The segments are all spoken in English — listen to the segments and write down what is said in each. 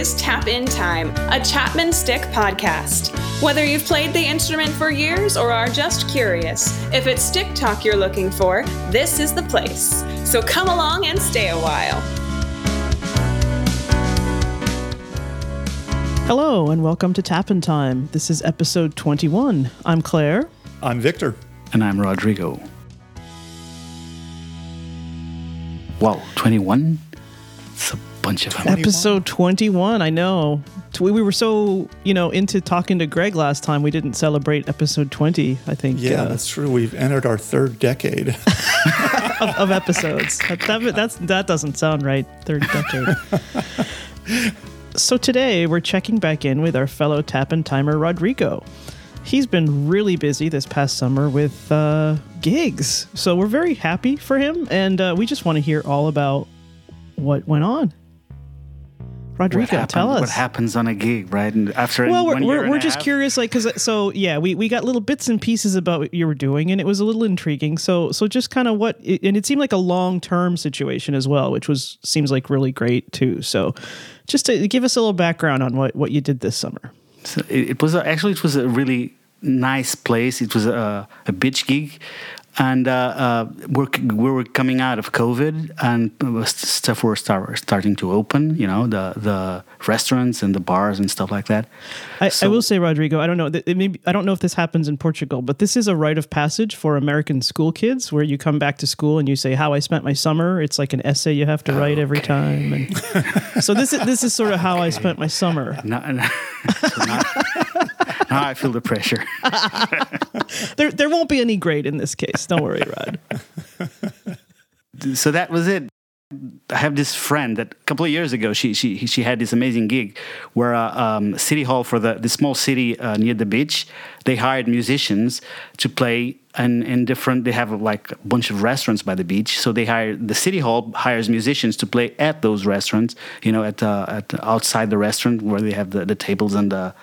is Tap In Time, a Chapman Stick podcast. Whether you've played the instrument for years or are just curious, if it's stick talk you're looking for, this is the place. So come along and stay a while. Hello, and welcome to Tap In Time. This is episode 21. I'm Claire. I'm Victor. And I'm Rodrigo. Wow, 21? It's a bunch of them. Episode 21, I know. We we were so, you know, into talking to Greg last time, we didn't celebrate episode 20, I think. Yeah, uh, that's true. We've entered our third decade. of, of episodes. That, that, that's, that doesn't sound right. Third decade. so today we're checking back in with our fellow tap and timer Rodrigo. He's been really busy this past summer with uh, gigs, so we're very happy for him, and uh, we just want to hear all about what went on. Rodrigo, tell us what happens on a gig, right? And after well, we're, one year we're, we're just half? curious, like, because uh, so yeah, we, we got little bits and pieces about what you were doing, and it was a little intriguing. So so just kind of what, and it seemed like a long term situation as well, which was seems like really great too. So just to give us a little background on what what you did this summer. So it, it was actually it was a really nice place. It was a, a beach gig, and uh, uh, we're, we were coming out of COVID, and stuff were start, starting to open. You know, the the restaurants and the bars and stuff like that. I, So- I will say, Rodrigo, I don't know. It maybe I don't know if this happens in Portugal, but this is a rite of passage for American school kids, where you come back to school and you say how I spent my summer. It's like an essay you have to write every time, and so this is this is sort of how I spent my summer. Now, so now, now I feel the pressure. There there won't be any grade in this case. Don't worry, Rod. so that was it. I have this friend that a couple of years ago she she she had this amazing gig where uh, um, city hall for the the small city uh, near the beach they hired musicians to play and in different they have like a bunch of restaurants by the beach so they hire the city hall hires musicians to play at those restaurants you know at uh, at outside the restaurant where they have the, the tables and the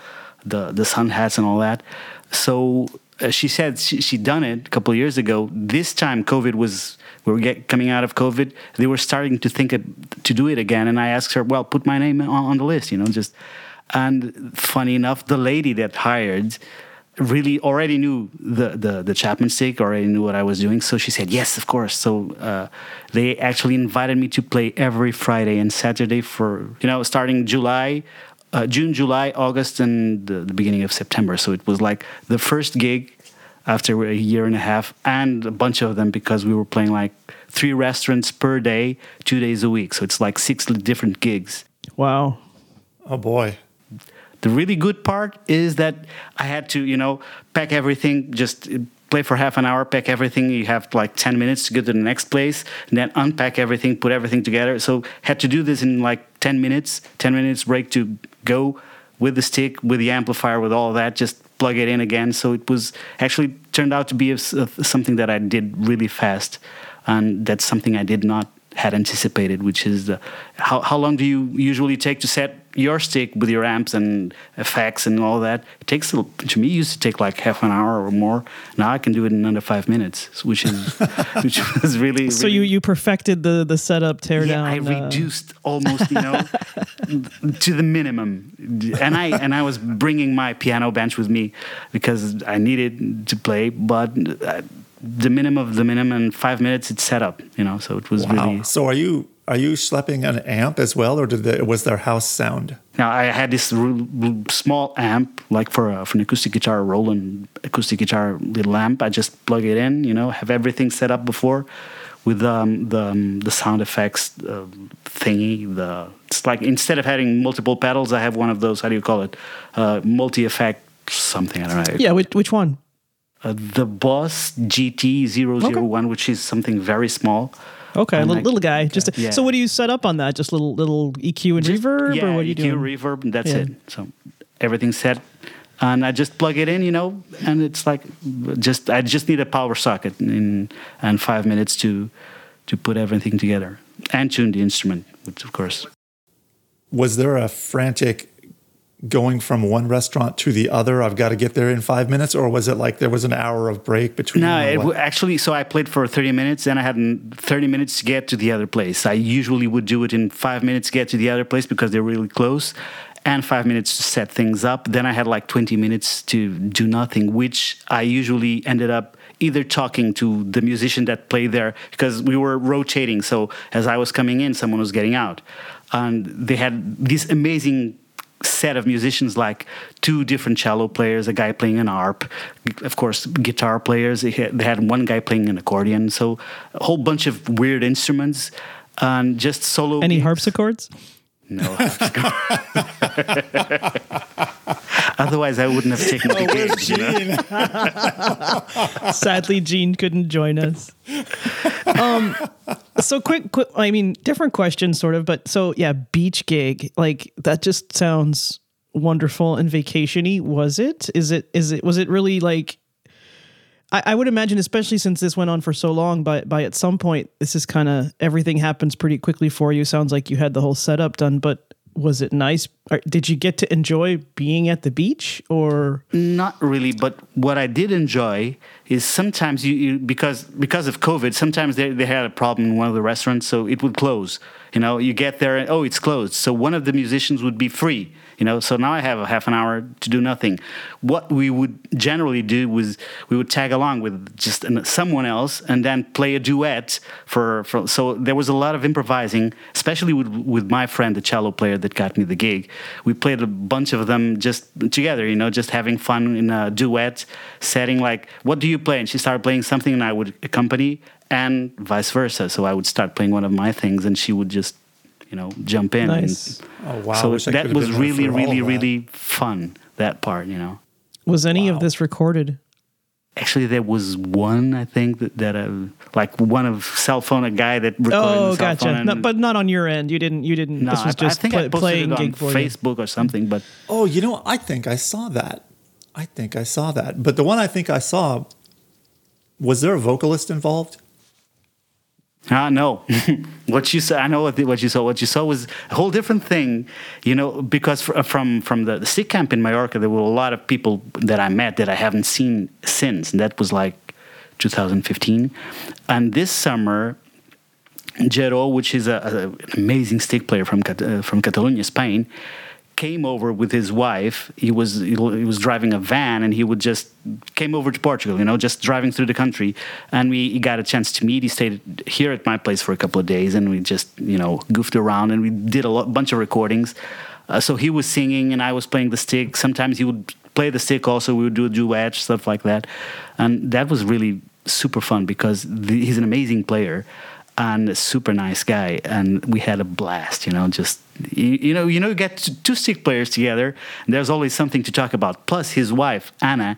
the the sun hats and all that so uh, she said she, she done it a couple years ago. This time, COVID was we were get, coming out of COVID. They were starting to think of, to do it again, and I asked her, "Well, put my name on, on the list," you know, just. And funny enough, the lady that hired really already knew the, the the Chapman stick, already knew what I was doing. So she said, "Yes, of course." So uh, they actually invited me to play every Friday and Saturday for you know starting July uh, June, July, August, and the, the beginning of September. So it was like the first gig after a year and a half, and a bunch of them because we were playing like three restaurants per day, two days a week. So it's like six different gigs. Wow. oh boy. The really good part is that I had to, you know, pack everything, just play for half an hour, pack everything. You have like 10 minutes to go to the next place, and then unpack everything, put everything together. So had to do this in like 10 minutes, 10 minutes break to go with the stick, with the amplifier, with all that, just plug it in again. So it was actually turned out to be a, a- something that I did really fast. And that's something I did not had anticipated, which is the, how, how long do you usually take to set your stick with your amps and effects and all that? It takes, a- to me, it used to take like half an hour or more. Now I can do it in under five minutes, which is, which was really. So you you perfected the the setup teardown yeah, down. I uh, reduced almost, you know, to the minimum, and I and I was bringing my piano bench with me because I needed to play, but uh, the minimum of the minimum in five minutes it's set up, you know. So it was really. So are you are you schlepping an amp as well, or did the, was there house sound? Now I had this r- r- small amp, like for a, for an acoustic guitar, a Roland acoustic guitar little amp. I just plug it in, you know, have everything set up before with um, the um, the sound effects uh, thingy. The it's like instead of having multiple pedals, I have one of those. How do you call it? Uh, multi effect something. I don't know. Yeah, which, which one? Uh, the Boss GT 001, which is something very small. Okay, And little, like- little guy. Just Yeah. so, what do you set up on that? Just little little EQ and Just- reverb, yeah, or what are you EQ, doing? reverb, and that's Yeah. it. So everything's set, and I just plug it in, you know, and it's like just I just need a power socket in and five minutes to to put everything together and tune the instrument, which of course. Was there a frantic going from one restaurant to the other? I've got to get there in five minutes, or was it like there was an hour of break between? No, it, w- actually, so I played for 30 minutes, and I had 30 minutes to get to the other place. I usually would do it in five minutes to get to the other place because they're really close, and five minutes to set things up. Then I had like 20 minutes to do nothing, which I usually ended up either talking to the musician that played there because we were rotating. So as I was coming in, someone was getting out, and they had this amazing set of musicians like two different cello players a guy playing an harp of course guitar players they had, one guy playing an accordion so a whole bunch of weird instruments and just solo Any gigs. harpsichords? no harpsichord. otherwise i wouldn't have taken the gigs you know? Sadly, Gene couldn't join us. Um, so quick, quick. I mean, different question, sort of, but so yeah, beach gig. Like that just sounds wonderful and vacationy. Was it? Is it? Is it? Was it really like? I, I would imagine, especially since this went on for so long. By by, at some point, this is kind of everything happens pretty quickly for you. Sounds like you had the whole setup done, but was it nice? Did you get to enjoy being at the beach, or Not really, but what I did enjoy is sometimes you, you because because of COVID, sometimes they, they had a problem in one of the restaurants, so it would close. You know, you get there and oh, it's closed. So one of the musicians would be free. You know, so now I have a half an hour to do nothing. What we would generally do was we would tag along with just someone else and then play a duet for, for. So there was a lot of improvising, especially with with my friend, the cello player that got me the gig. We played a bunch of them just together. You know, just having fun in a duet setting. Like, what do you play? And she started playing something, and I would accompany, and vice versa. So I would start playing one of my things, and she would just, you know, jump in. and- Oh wow! So that was been really, really, that. really fun. That part, you know. was any Wow. of this recorded? Actually, there was one I think that, that uh, like one of cell phone a guy that recorded Oh, on cell gotcha. phone No, but not on your end. You didn't. You didn't. no, this was I- just I think play, I posted playing it on gig. Facebook or something. But Oh, you know, I think I saw that. I think I saw that. But the one I think I saw was there a vocalist involved? Ah, no. what you saw, I know what, what you saw. What you saw was a whole different thing, you know, because fr- from from the, the stick camp in Mallorca, there were a lot of people that I met that I haven't seen since. And that was like 2015. And this summer, Jero, which is a, a- an amazing stick player from uh, from Catalonia, Spain, came over with his wife. He was he was driving a van, and he would just came over to Portugal. You know, just driving through the country, and we got a chance to meet. He stayed here at my place for a couple of days, and we just you know goofed around, and we did a lot, bunch of recordings. Uh, so he was singing, and I was playing the stick. Sometimes he would play the stick. Also, we would do a duet, stuff like that, and that was really super fun because the, he's an amazing player and a super nice guy and we had a blast you know just you, you know you know you get two stick players together there's always something to talk about. Plus his wife anna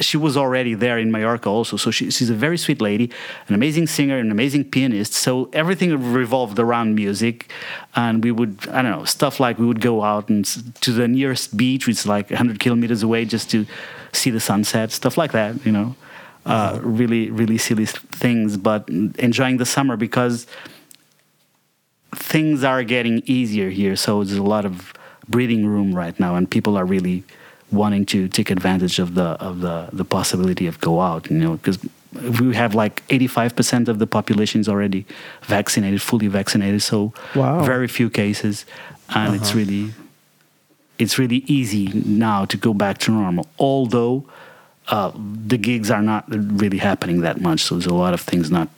she was already there in Mallorca also so she, she's a very sweet lady an amazing singer an amazing pianist so everything revolved around music and we would I don't know stuff like we would go out and to the nearest beach which is like 100 kilometers away just to see the sunset stuff like that you know uh, really really silly things but enjoying the summer because things are getting easier here. So there's a lot of breathing room right now and people are really wanting to take advantage of the of the the possibility of go out you know because we have like 85% of the population is already vaccinated fully vaccinated. So Wow. very few cases and it's really it's really easy now to go back to normal. Although uh, the gigs are not really happening that much. So there's a lot of things not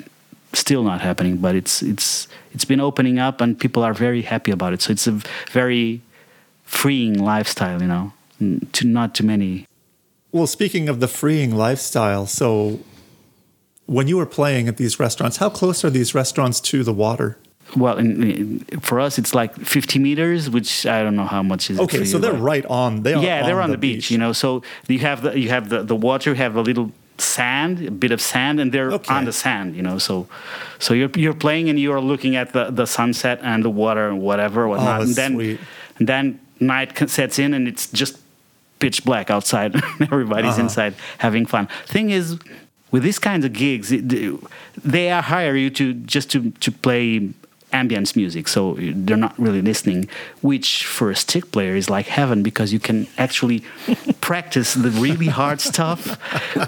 still not happening but it's it's it's been opening up and people are very happy about it. So it's a very freeing lifestyle you know to not too many. Well, speaking of the freeing lifestyle, so when you were playing at these restaurants, how close are these restaurants to the water? Well in, in- for us it's like 50 meters which i don't know how much is Okay, so you, they're like- right on. They are yeah they're on the, beach, you know so you have the you have the, the water you have a little sand a bit of sand and they're Okay. on the sand you know so so you're you're playing and you're looking at the the sunset and the water and whatever whatnot Oh, and then sweet. and then night sets in and it's just pitch black outside everybody's Uh-huh. inside having fun thing is with these kinds of gigs it- they hire you to just to to play ambience music, so they're not really listening. Which for a stick player is like heaven because you can actually practice the really hard stuff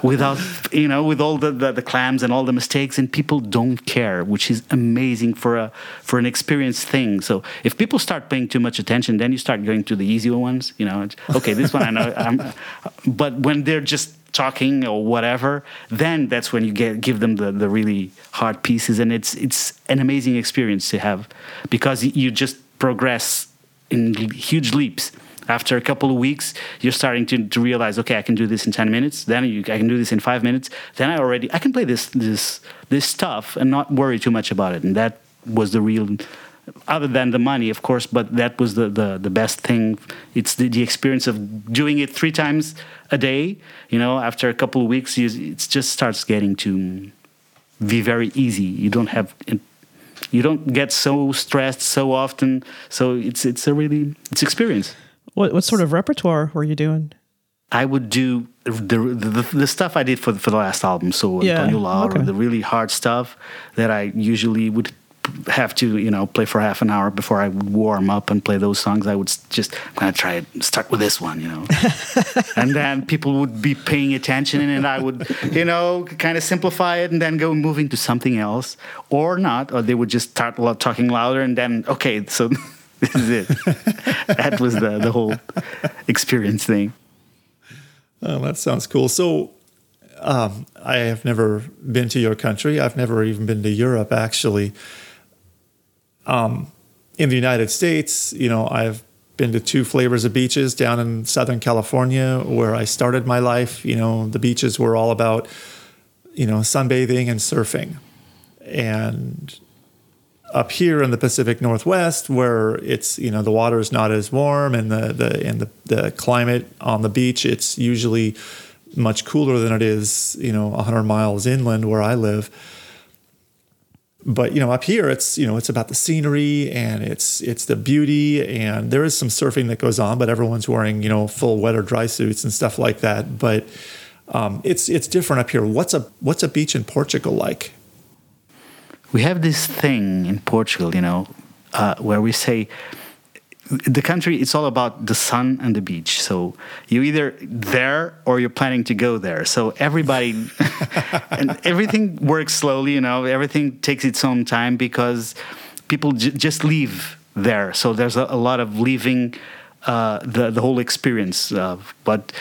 without you know with all the, the, the clams and all the mistakes, and people don't care, which is amazing for a for an experienced thing. So if people start paying too much attention, then you start going to the easier ones. You know, okay, this one I know. I'm, but when they're just talking or whatever, then that's when you get give them the, the really hard pieces, and it's it's an amazing experience to have because you just progress in huge leaps. After a couple of weeks, you're starting to, to realize, okay, I can do this in ten minutes. Then you, I can do this in five minutes. Then I already I can play this this this stuff and not worry too much about it. And that was the real other than the money, of course, but that was the, the, the best thing. It's the, the experience of doing it three times a day. You know, after a couple of weeks, you, it just starts getting to be very easy. You don't have, you don't get so stressed so often. So it's it's a really it's experience. What what sort of repertoire were you doing? I would do the the, the stuff I did for for the last album. So Yeah, Antonio okay. the really hard stuff that I usually would have to you know play for half an hour before I would warm up and play those songs. I would just I'm gonna try it. Start with this one, you know, and then people would be paying attention, and I would you know kind of simplify it and then go moving to something else, or not, or they would just start talking louder, and then okay, so this is it. that was the the whole experience thing. Oh, that sounds cool. So, um, I have never been to your country. I've never even been to Europe, actually. Um, in the United States, you know, I've been to two flavors of beaches down in Southern California where I started my life. You know, the beaches were all about, you know, sunbathing and surfing. And up here in the Pacific Northwest, where it's you know the water is not as warm and the the and the, the climate on the beach, it's usually much cooler than it is you know 100 miles inland where I live. But you know up here, it's you know it's about the scenery and it's it's the beauty and there is some surfing that goes on, but everyone's wearing you know full wet or dry suits and stuff like that. But um, it's it's different up here. What's a what's a beach in Portugal like? we have this thing in Portugal, you know, uh, where we say the country it's all about the sun and the beach. So you either there or you're planning to go there. So everybody and everything works slowly, you know, everything takes its own time because people j- just leave there. So there's a, a lot of leaving uh, the the whole experience. But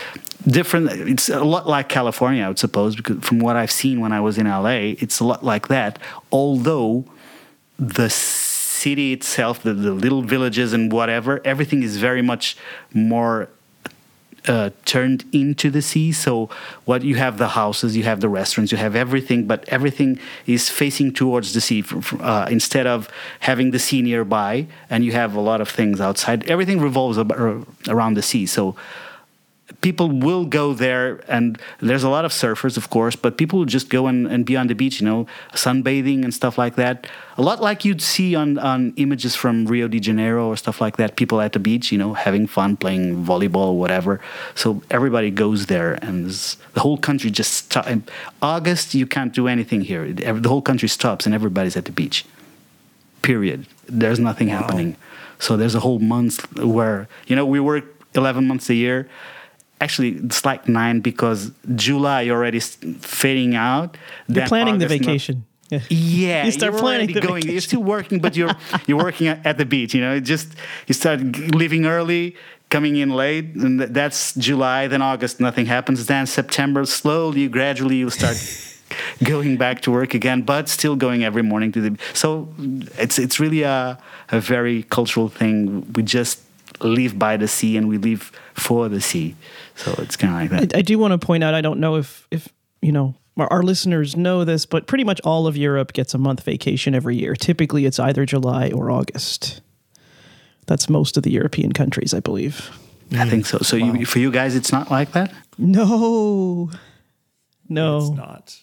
different. It's a lot like California, I would suppose, because from what I've seen when I was in LA, it's a lot like that. Although the city itself, the, the little villages and whatever, everything is very much more uh, turned into the sea. So what you have the houses, you have the restaurants, you have everything, but everything is facing towards the sea. Uh, instead of having the sea nearby, and you have a lot of things outside, everything revolves around the sea. So people will go there and there's a lot of surfers of course but people will just go and, and be on the beach you know sunbathing and stuff like that. A lot like you'd see on, on images from rio de janeiro or stuff like that people at the beach you know having fun playing volleyball or whatever. So everybody goes there and the whole country just stops august you can't do anything here. The whole country stops and everybody's at the beach. Period. There's nothing happening. So there's a whole month where you know we work 11 months a year actually it's like nine because july already fading out You're planning the August, no- vacation. Yeah. yeah, You start you're planning the going. You're still working, but you're you're working at at the beach. You know, it just you start leaving early, coming in late, and that's July. Then August, nothing happens. Then September, slowly, gradually, you start going back to work again, but still going every morning to the. So it's it's really a a very cultural thing. We just live by the sea and we live for the sea. So it's kind of like that. I, I do want to point out. I don't know if if you know our, our listeners know this, but pretty much all of Europe gets a month vacation every year. Typically, it's either July or August. That's most of the European countries, I believe. I think so. So you, for you guys, it's not like that. No, no. It's not.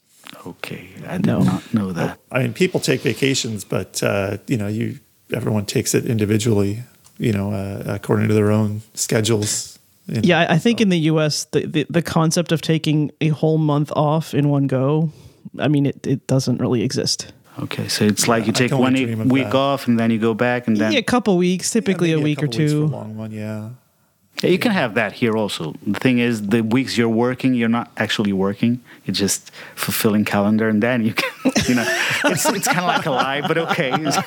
Okay, I did No. not know that. I mean, people take vacations, but uh, you know, you everyone takes it individually. You know, uh, according to their own schedules. you know. Yeah, I- I think in the U.S. the, the the concept of taking a whole month off in one go, I mean, it, it doesn't really exist. Okay, so it's like you take one only of week that. off and then you go back and then yeah, a couple weeks, typically Yeah, a maybe week or couple weeks for a two. long one, yeah. Yeah, you can have that here also. The thing is, the weeks you're working, you're not actually working. You're just fulfilling calendar, and then you can, you know, it's, it's kind of like a lie, but okay. So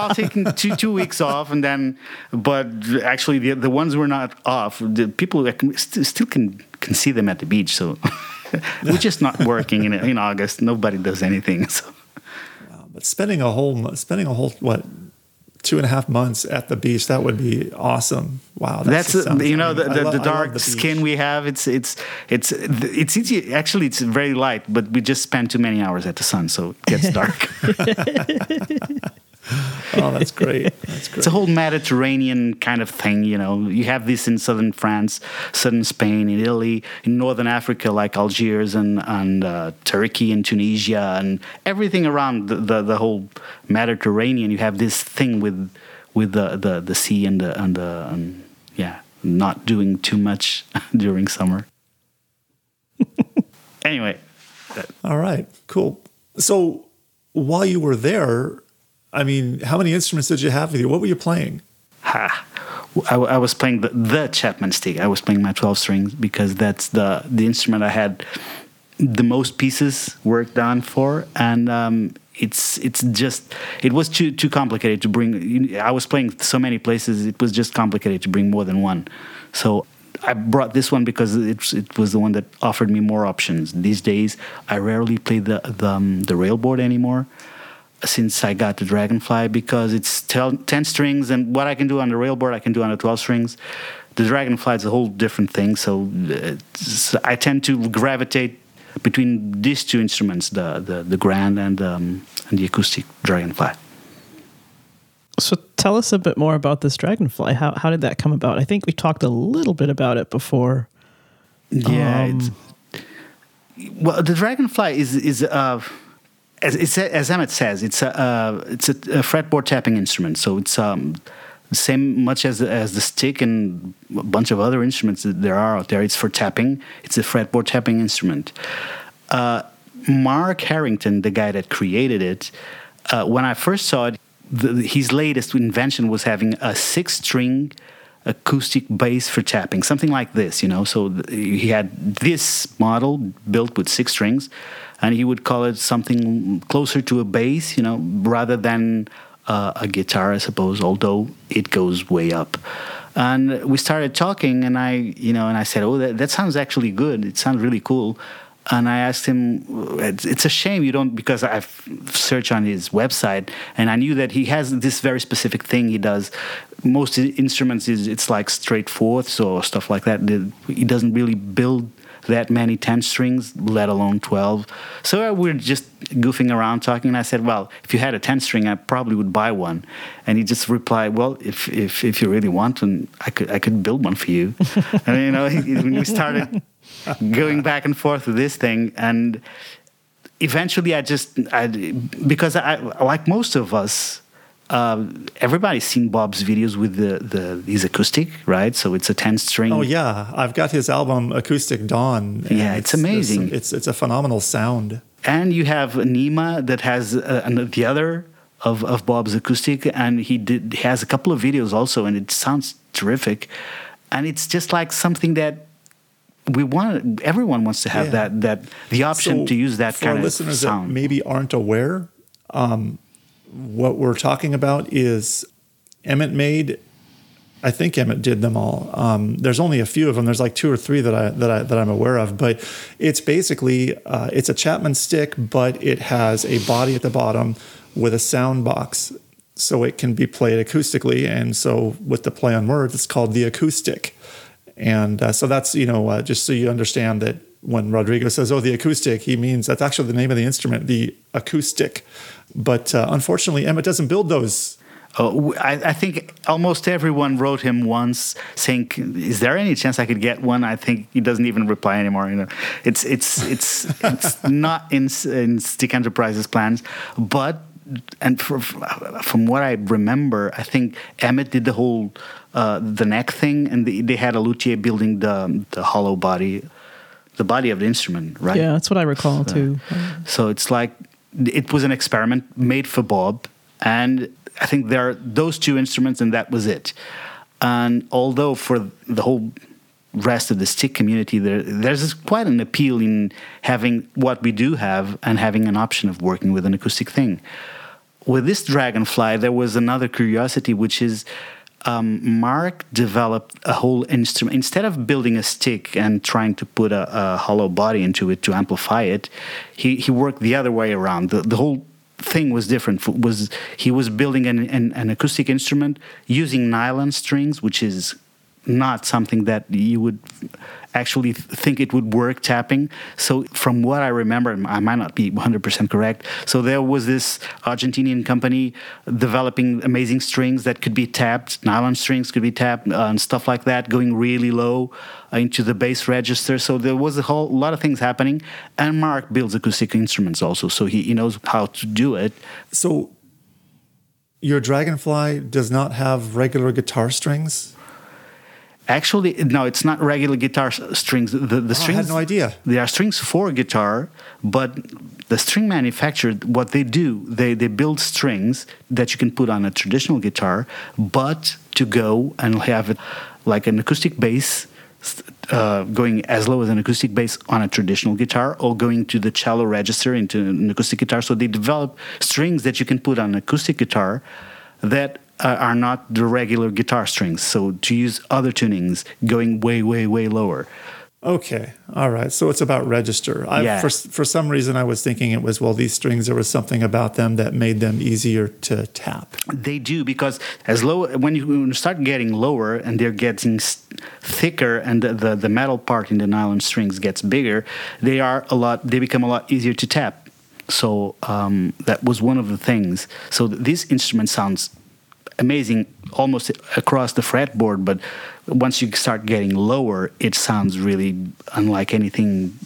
I'll take two two weeks off, and then, but actually, the the ones we're not off, the people st- still can can see them at the beach. So we're just not working in in August. Nobody does anything. So But spending a whole spending a whole what two and a half months at the beach that would be awesome. Wow, that's just sounds- you know the, the, lo- the dark the skin we have it's it's it's it's easy actually it's very light but we just spend too many hours at the sun so it gets dark Oh, that's great. That's great. it's a whole mediterranean kind of thing you know you have this in southern france southern spain in italy in northern africa like algiers and and uh, turkey and tunisia and everything around the, the the whole mediterranean you have this thing with with the the, the sea and the and the and, yeah not doing too much during summer anyway All right, cool. So while you were there, I mean, how many instruments did you have with you? What were you playing? ha, I, I was playing the, the Chapman stick. I was playing my 12 strings because that's the, the instrument I had the most pieces worked on for. And um, it's it's just, it was too, too complicated to bring. I was playing so many places, it was just complicated to bring more than one. So I brought this one because it, it was the one that offered me more options. These days, I rarely play the, the, um, the railboard anymore since I got the Dragonfly because it's tel- 10 strings, and what I can do on the railboard, I can do on the 12 strings. The Dragonfly is a whole different thing, so it's, I tend to gravitate between these two instruments, the, the, the Grand and, um, and the acoustic Dragonfly. So tell us a bit more about this dragonfly. How how did that come about? I think we talked a little bit about it before. Yeah. Um, it's, well, the Dragonfly is is uh, as as Emmett says, it's a uh, it's a, a fretboard tapping instrument. So it's um, same much as as the stick and a bunch of other instruments that there are out there. It's for tapping. It's a fretboard tapping instrument. Uh, Mark Harrington, the guy that created it, uh, when I first saw it, the, his latest invention was having a six-string acoustic bass for tapping, something like this, you know. So he had this model built with six strings, and he would call it something closer to a bass, you know, rather than uh, a guitar, I suppose. Although it goes way up. And we started talking, and I, you know, and I said, "Oh, that, that sounds actually good. It sounds really cool." And I asked him, it's, a shame you don't, because I've searched on his website and I knew that he has this very specific thing he does. Most instruments is it's like straight fourths or stuff like that. He doesn't really build that many 10 strings, let alone 12. So uh, we're just goofing around talking. And I said, well, if you had a 10 string, I probably would buy one. And he just replied, well, if, if, if you really want one, I could, I could build one for you. and, you know, when we started going back and forth with this thing and eventually i just I, because i like most of us uh, everybody's seen bob's videos with the, the his Acoustick right so it's a 10 string Oh yeah, I've got his album Acoustic Dawn. Yeah, it's there's amazing. some- it's it's a phenomenal sound. and you have nima that has uh, the other of, of bob's Acoustick and he did he has a couple of videos also and it sounds terrific and it's just like something that we want everyone wants to have Yeah. that that the option So to use that for kind of listeners sound that maybe aren't aware, um, what we're talking about is Emmett made. I think Emmett did them all. Um, there's only a few of them. There's like two or three that I that I that I'm aware of. But it's basically uh, it's a Chapman stick, but it has a body at the bottom with a sound box, so it can be played acoustically. And so with the play on words, it's called the Acoustick. And uh, so that's you know uh, just so you understand that when Rodrigo says oh the Acoustick, he means that's actually the name of the instrument, the Acoustick. But uh, unfortunately, Emmett doesn't build those Oh, w- I, I think almost everyone wrote him once saying, "Is there any chance I could get one?" I think he doesn't even reply anymore. You know, it's it's it's it's not in in Stick Enterprises plans, but and for, from what I remember, I think Emmett did the whole uh, the neck thing, and they, they had a luthier building the the hollow body, the body of the instrument, right? Yeah, that's what I recall too. So it's like it was an experiment made for Bob, and I think there are those two instruments, and that was it. And although for the whole rest of the stick community, there there's quite an appeal in having what we do have and having an option of working with an acoustic thing. With this Dragonfly, there was another curiosity, which is um, Mark developed a whole instrument. Instead of building a stick and trying to put a, a hollow body into it to amplify it, he, he worked the other way around. The, the whole thing was different. Was he was building an, an, an acoustic instrument using nylon strings, which is not something that you would actually think it would work tapping. So, from what I remember, I might not be 100% correct. So, there was this Argentinian company developing amazing strings that could be tapped, nylon strings could be tapped, uh, and stuff like that, going really low uh, into the bass register. So, there was a whole lot of things happening. And Mark builds acoustic instruments also. So, he, he knows how to do it. So, your Dragonfly does not have regular guitar strings? Actually, no, it's not regular guitar strings. The, the oh, strings. I had no idea. They are strings for guitar, but the string manufacturer, what they do, they, they build strings that you can put on a traditional guitar, but to go and have it like an acoustic bass uh, going as low as an acoustic bass on a traditional guitar or going to the cello register into an acoustic guitar. So they develop strings that you can put on an acoustic guitar that uh, are not the regular guitar strings. So to use other tunings going way, way, way lower. Okay. All right. So it's about register. I, Yeah. For, for some reason, I was thinking it was, well, these strings, there was something about them that made them easier to tap. They do because as low when you, when you start getting lower and they're getting thicker and the, the, the metal part in the nylon strings gets bigger, they are a lot. They become a lot easier to tap. So um, that was one of the things. So th- this instrument sounds amazing almost across the fretboard, but once you start getting lower, it sounds really unlike anything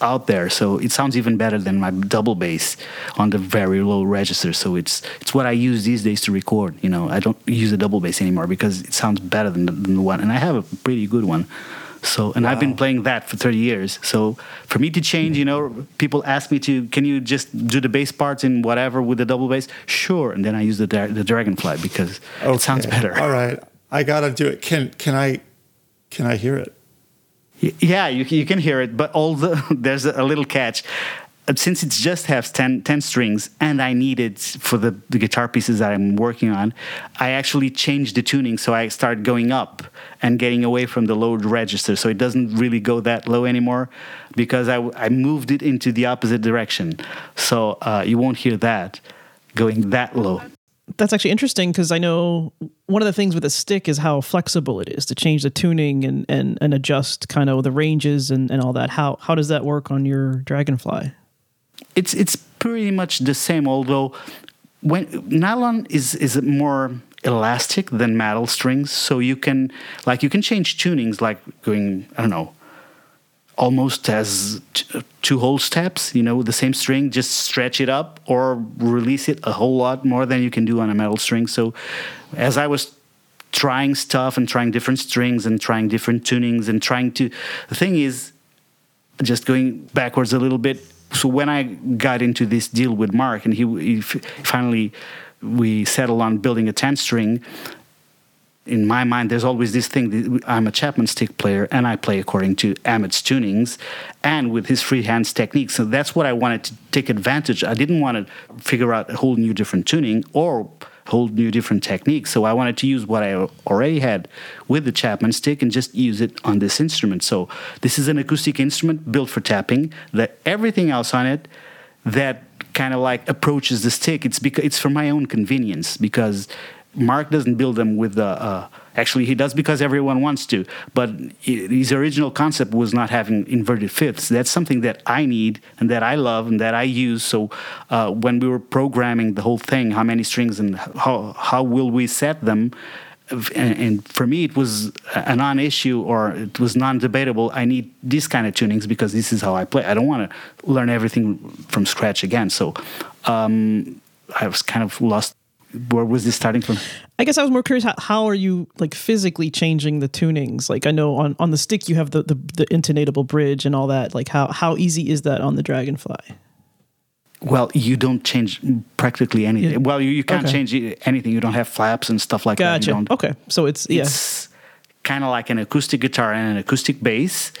out there. So it sounds even better than my double bass on the very low register. So it's it's what I use these days to record. You know, I don't use a double bass anymore because it sounds better than the, than the one, and I have a pretty good one. So, and I've been playing that for 30 years. So, for me to change, you know, people ask me to, can you just do the bass parts in whatever with the double bass? Sure. And then I use the the Dragonfly because it sounds better. All right. I got to do it. Can, can I, can I hear it? Yeah, you, you can hear it, but all the, there's a little catch. Since it just has 10, 10 strings and I need it for the, the guitar pieces that I'm working on, I actually changed the tuning. So I start going up and getting away from the low register. So it doesn't really go that low anymore because I, I moved it into the opposite direction. So uh, you won't hear that going that low. That's actually interesting because I know one of the things with a stick is how flexible it is to change the tuning and, and, and adjust kind of the ranges and, and all that. How how does that work on your Dragonfly? It's it's pretty much the same although when nylon is is more elastic than metal strings so you can like you can change tunings like going i don't know almost as two whole steps you know the same string just stretch it up or release it a whole lot more than you can do on a metal string so as i was trying stuff and trying different strings and trying different tunings and trying to the thing is just going backwards a little bit. So when I got into this deal with Mark, and he, he finally we settled on building a ten string. In my mind, there's always this thing. I'm a Chapman stick player, and I play according to Emmett's tunings, and with his free hands technique. So that's what I wanted to take advantage. I didn't want to figure out a whole new different tuning or whole new different techniques. So I wanted to use what I already had with the Chapman stick and just use it on this instrument. So this is an acoustic instrument built for tapping. That everything else on it that kind of like approaches the stick. It's because it's for my own convenience because Mark doesn't build them with the. Uh, actually, he does because everyone wants to. But his original concept was not having inverted fifths. That's something that I need and that I love and that I use. So uh, when we were programming the whole thing, how many strings and how how will we set them? And, for me, it was a non-issue or it was non-debatable. I need these kind of tunings because this is how I play. I don't want to learn everything from scratch again. So um, I was kind of lost. Where was this starting from? I guess I was more curious how, how are you like physically changing the tunings? Like I know on, on the stick you have the, the, the intonatable bridge and all that. Like how, how easy is that on the Dragonfly? Well, you don't change practically anything. Yeah. Well, you, you can't Okay. change anything. You don't have flaps and stuff like that. Gotcha. Okay, so it's yeah. It's kind of like an acoustic guitar and an acoustic bass,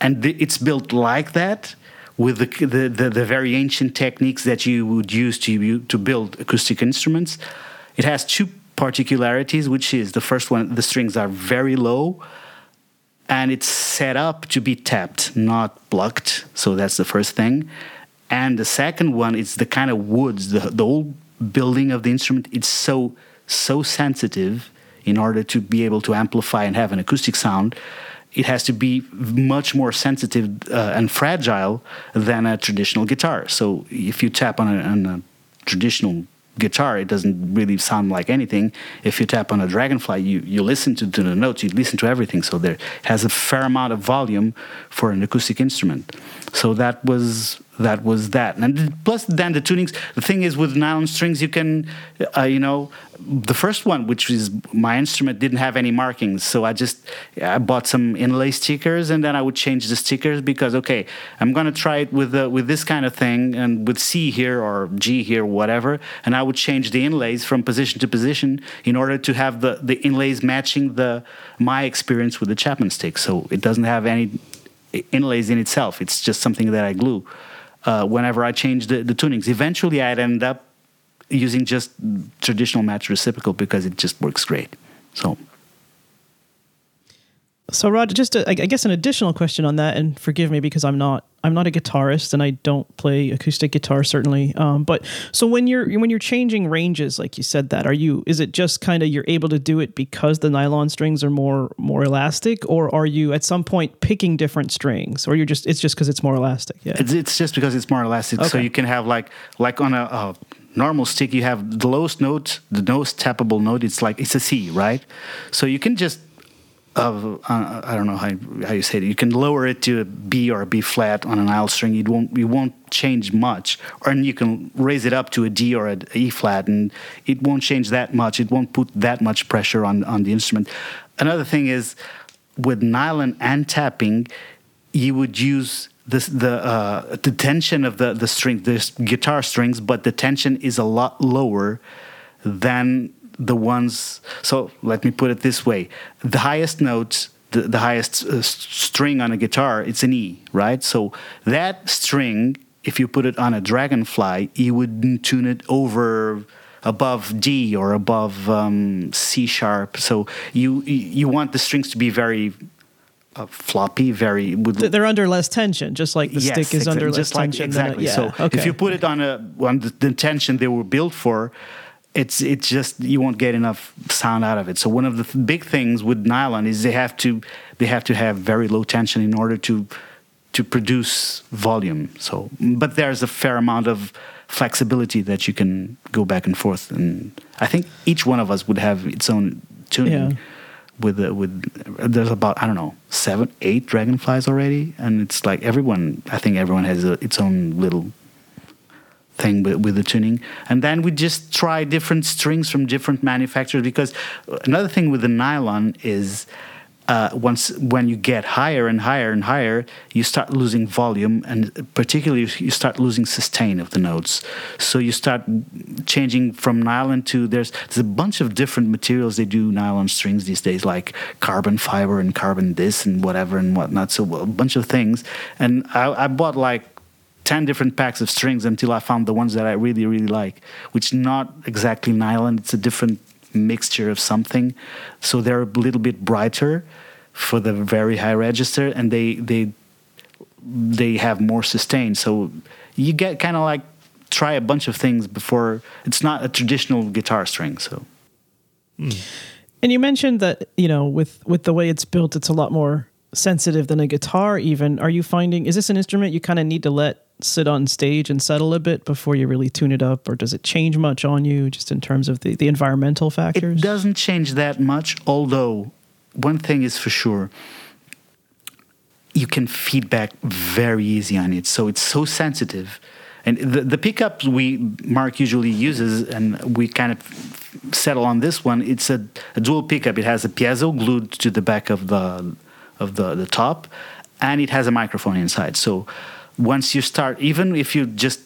and th- it's built like that with the, the, the, the very ancient techniques that you would use to to build acoustic instruments. It has two particularities, which is the first one: the strings are very low, and it's set up to be tapped, not plucked. So that's the first thing. And the second one is the kind of woods, the, the whole building of the instrument. It's so so sensitive in order to be able to amplify and have an acoustic sound. It has to be much more sensitive uh, and fragile than a traditional guitar. So if you tap on a, on a traditional guitar, it doesn't really sound like anything. If you tap on a Dragonfly, you, you listen to, to the notes, you listen to everything. So there has a fair amount of volume for an acoustic instrument. So that was that was that. And plus, then the tunings. The thing is, with nylon strings, you can, uh, you know, the first one, which is my instrument, didn't have any markings. So I just I bought some inlay stickers, and then I would change the stickers because okay, I'm gonna try it with uh, with this kind of thing and with C here or G here, whatever. And I would change the inlays from position to position in order to have the the inlays matching the my experience with the Chapman stick. So it doesn't have any inlays in itself. It's just something that I glue. Uh, whenever I change the, the tunings, eventually I'd end up using just traditional match reciprocal because it just works great. So So Rod, just a, I guess an additional question on that, and forgive me because I'm not I'm not a guitarist and I don't play acoustic guitar certainly. Um, but so when you're when you're changing ranges, like you said, that are you is it just kind of you're able to do it because the nylon strings are more more elastic, or are you at some point picking different strings, or you're just it's just because it's more elastic? Yeah. it's, it's just because it's more elastic. So you can have like like on a, a normal stick, you have the lowest note, the most tappable note. It's like it's a C, right? So you can just uh, uh, I don't know how, how you say it. You can lower it to a B or a B flat on a nylon string. It won't you won't change much, or and you can raise it up to a D or a E flat, and it won't change that much. It won't put that much pressure on on the instrument. Another thing is with nylon and tapping, you would use this, the uh, the tension of the the string, the guitar strings, but the tension is a lot lower than the ones. So let me put it this way: the highest note, the, the highest uh, string on a guitar, it's an E, right? So that string, if you put it on a Dragonfly, you wouldn't tune it over above D or above um, C sharp. So you you want the strings to be very uh, floppy, very They're under less tension, just like the Yes, stick is exactly. under less like tension. than a- exactly. yeah. So okay. if you put it on a on the, the tension they were built for, it's it's just you won't get enough sound out of it. So one of the th- big things with nylon is they have to they have to have very low tension in order to to produce volume. So but there's a fair amount of flexibility that you can go back and forth and I think each one of us would have its own tuning Yeah. with the, with there's about I don't know seven eight dragonflies already, and it's like everyone. I think everyone has a, its own little thing with, with the tuning, and then we just try different strings from different manufacturers because another thing with the nylon is. Uh, once when you get higher and higher and higher, you start losing volume, and particularly you start losing sustain of the notes. So you start changing from nylon to there's there's a bunch of different materials they do nylon strings these days, like carbon fiber and carbon this and whatever and whatnot. So a bunch of things, and I, I bought like 10 different packs of strings until I found the ones that I really, really like, which not exactly nylon. It's a different mixture of something. So they're a little bit brighter for the very high register and they, they, they have more sustain. So you get kind of like try a bunch of things before it's not a traditional guitar string. So hmm. And you mentioned that you know with with the way it's built, it's a lot more sensitive than a guitar. Even are you finding is this an instrument you kind of need to let sit on stage and settle a bit before you really tune it up, or does it change much on you just in terms of the the environmental factors? It doesn't change that much, although one thing is for sure you can feedback very easy on it. So it's so sensitive. And the, the pickups we Mark usually uses, and we kind of settle on this one. It's a, a dual pickup. It has a piezo glued to the back of the of the, the top, and it has a microphone inside. So once you start, even if you just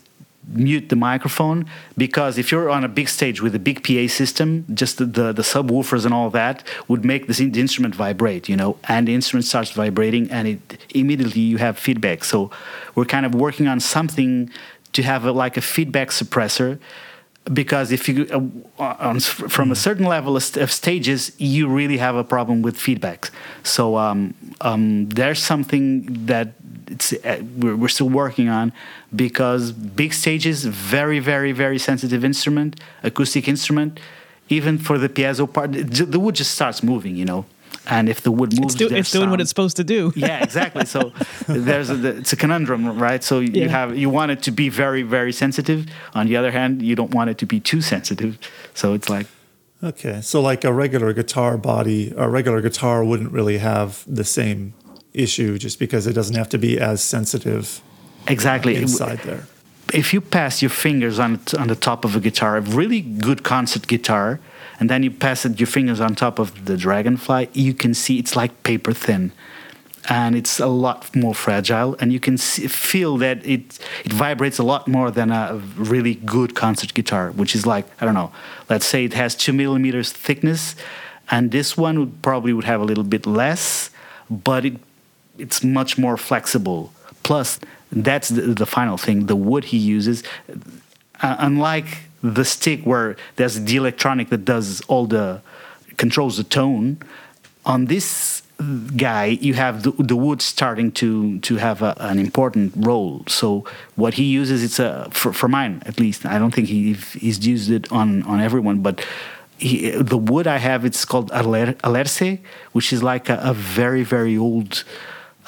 mute the microphone because if you're on a big stage with a big PA system, just the, the, the subwoofers and all that would make the, instrument vibrate, you know, and the instrument starts vibrating and it immediately you have feedback. So we're kind of working on something to have a, like a feedback suppressor because if you uh, on, from a certain level of, of, stages you really have a problem with feedback so um, um, there's something that it's uh, we're, we're, still working on because big stages very very very sensitive instrument acoustic instrument even for the piezo part the wood just starts moving you know and if the wood moves, it's, do, it's doing what it's supposed to do. yeah, exactly. So there's a, it's a conundrum, right? So you yeah. have you want it to be very very sensitive. On the other hand, you don't want it to be too sensitive. So it's like okay, so like a regular guitar body, a regular guitar wouldn't really have the same issue just because it doesn't have to be as sensitive. Exactly inside there. If you pass your fingers on on the top of a guitar, a really good concert guitar and then you pass it, your fingers on top of the dragonfly, you can see it's like paper thin. And it's a lot more fragile, and you can see, feel that it it vibrates a lot more than a really good concert guitar, which is like I don't know. Let's say it has two millimeters thickness, and this one would probably would have a little bit less, but it it's much more flexible. Plus, that's the, the final thing. The wood he uses, uh, unlike the stick where there's the electronic that does all the controls the tone. On this guy, you have the, the wood starting to to have a, an important role. So what he uses, it's a for, for mine at least. I don't think he he's used it on on everyone, but. He, the wood I have, it's called alerce, which is like a, a very, very old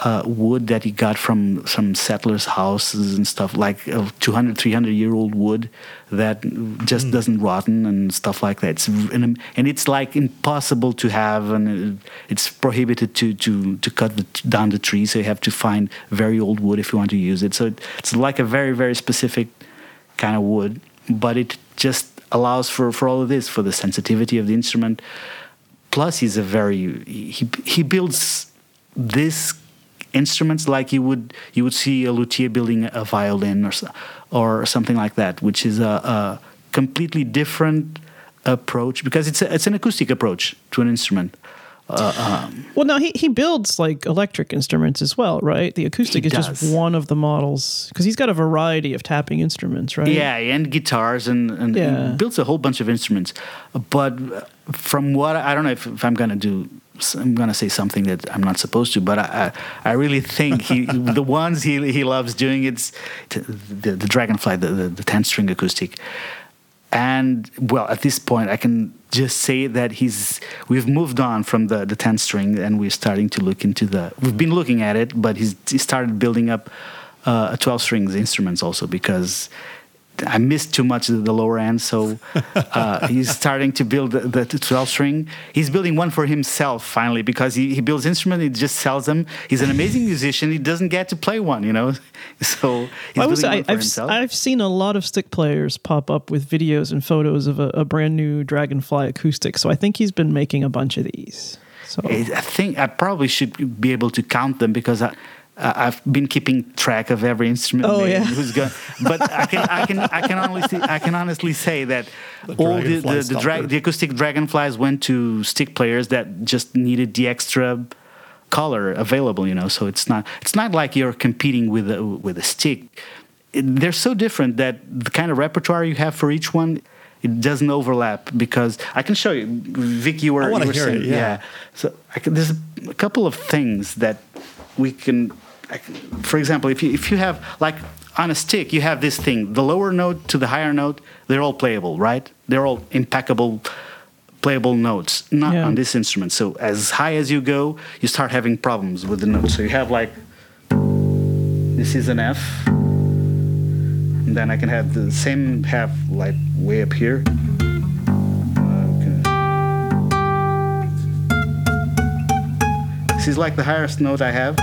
uh, wood that he got from some settlers' houses and stuff, like uh, 200, 300 year old wood that just mm. doesn't rotten and stuff like that. It's, and, and, it's like impossible to have, and it's prohibited to, to, to cut the, down the tree, so you have to find very old wood if you want to use it. So it, it's like a very, very specific kind of wood, but it just allows for, for all of this, for the sensitivity of the instrument. Plus, he's a very, he, he builds this instruments like you would you would see a luthier building a violin or or something like that, which is a, a completely different approach because it's a, it's an acoustic approach to an instrument. Uh, um, well, now he, he builds like electric instruments as well, right? The acoustic is does. just one of the models because he's got a variety of tapping instruments, right? Yeah, and guitars and, and yeah. builds a whole bunch of instruments. But from what I don't know if, if I'm going to do I'm going to say something that I'm not supposed to, but I, I, I really think he, the ones he, he loves doing it's the, the Dragonfly, the, the, the 10 string acoustic. And well, at this point, I can just say that he's we've moved on from the, the 10 string and we're starting to look into the, we've been looking at it, but he's, he started building up uh, a 12 strings instruments also because I missed too much of the lower end, so uh, he's starting to build the, the 12 string. He's building one for himself finally because he, he builds instruments, he just sells them. He's an amazing musician. He doesn't get to play one, you know. So he's I was, I, have I've seen a lot of stick players pop up with videos and photos of a, a, brand new Dragonfly acoustic. So I think he's been making a bunch of these. So I think I probably should be able to count them because I, uh, I've been keeping track of every instrument oh, yeah. who's going, but I can I can I can honestly I can honestly say that the all the the, the, dra- the, acoustic dragonflies went to stick players that just needed the extra color available. You know, so it's not it's not like you're competing with a, with a stick. It, they're so different that the kind of repertoire you have for each one it doesn't overlap because I can show you, Vic. You were, I want to hear saying, it. Yeah. yeah. So can, there's a couple of things that we can for example, if you, if you have like on a stick, you have this thing, the lower note to the higher note, they're all playable, right? They're all impeccable playable notes, not yeah. on this instrument. So as high as you go, you start having problems with the notes. So you have like this is an F, and then I can have the same half like way up here. Okay. This is like the highest note I have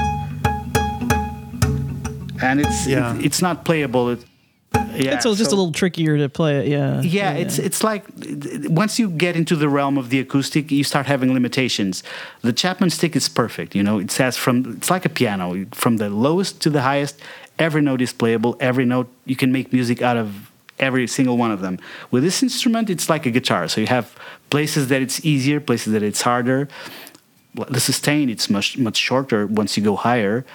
and it's yeah. it, it's not playable. It, yeah, it's just so, a little trickier to play it. Yeah. yeah. yeah, it's it's like once you get into the realm of the acoustic, you start having limitations. The Chapman stick is perfect. You know, it says from it's like a piano, from the lowest to the highest, every note is playable. Every note you can make music out of every single one of them. With this instrument, it's like a guitar. So you have places that it's easier, places that it's harder. The sustain it's much much shorter once you go higher.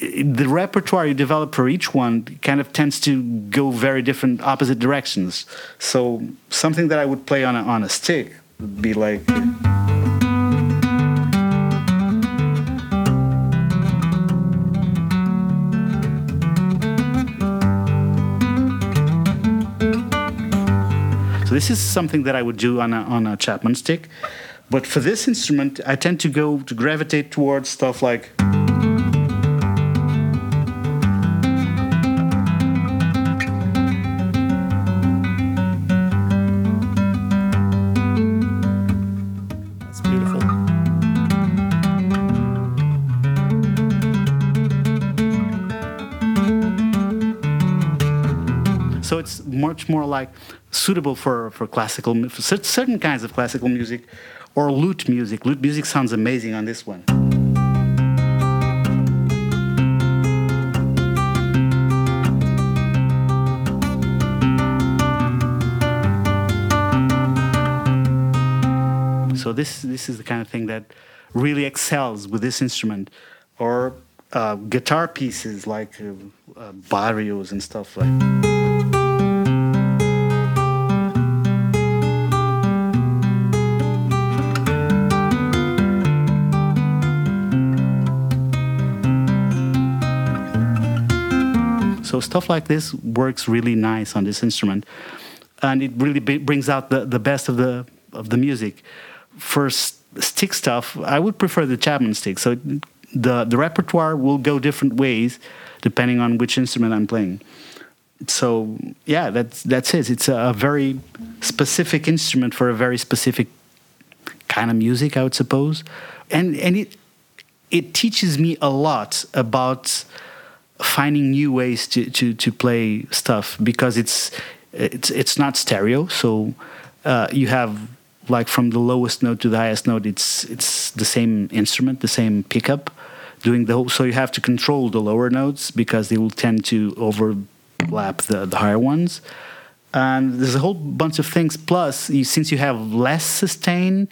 The repertoire you develop for each one kind of tends to go very different opposite directions. So something that I would play on a, on a stick would be like. So this is something that I would do on a, on a Chapman stick. But for this instrument, I tend to go to gravitate towards stuff like. Much more like suitable for, for classical, for certain kinds of classical music or lute music. Lute music sounds amazing on this one. So this this is the kind of thing that really excels with this instrument, or uh, guitar pieces like uh, uh, barrios and stuff like. So stuff like this works really nice on this instrument, and it really brings out the, the best of the of the music. For stick stuff, I would prefer the Chapman stick. So the the repertoire will go different ways depending on which instrument I'm playing. So yeah, that's that's it. It's a very specific instrument for a very specific kind of music, I would suppose, and and it it teaches me a lot about finding new ways to, to, to play stuff because it's it's it's not stereo. So uh, you have like from the lowest note to the highest note it's it's the same instrument the same pickup doing the whole so you have to control the lower notes because they will tend to overlap the, the higher ones. And there's a whole bunch of things. Plus you, since you have less sustain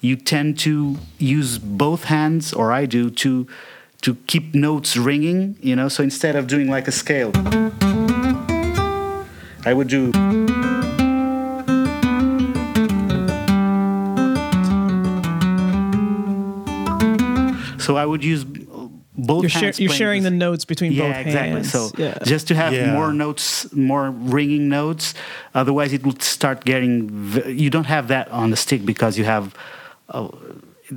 you tend to use both hands or i do to to keep notes ringing you know so instead of doing like a scale i would do so i would use both You're, shar- hands you're sharing this- the notes between yeah, both exactly. hands. So yeah. just to have Yeah. more notes, more ringing notes. Otherwise, it would start getting. v- You don't have that on the stick because you have. Uh,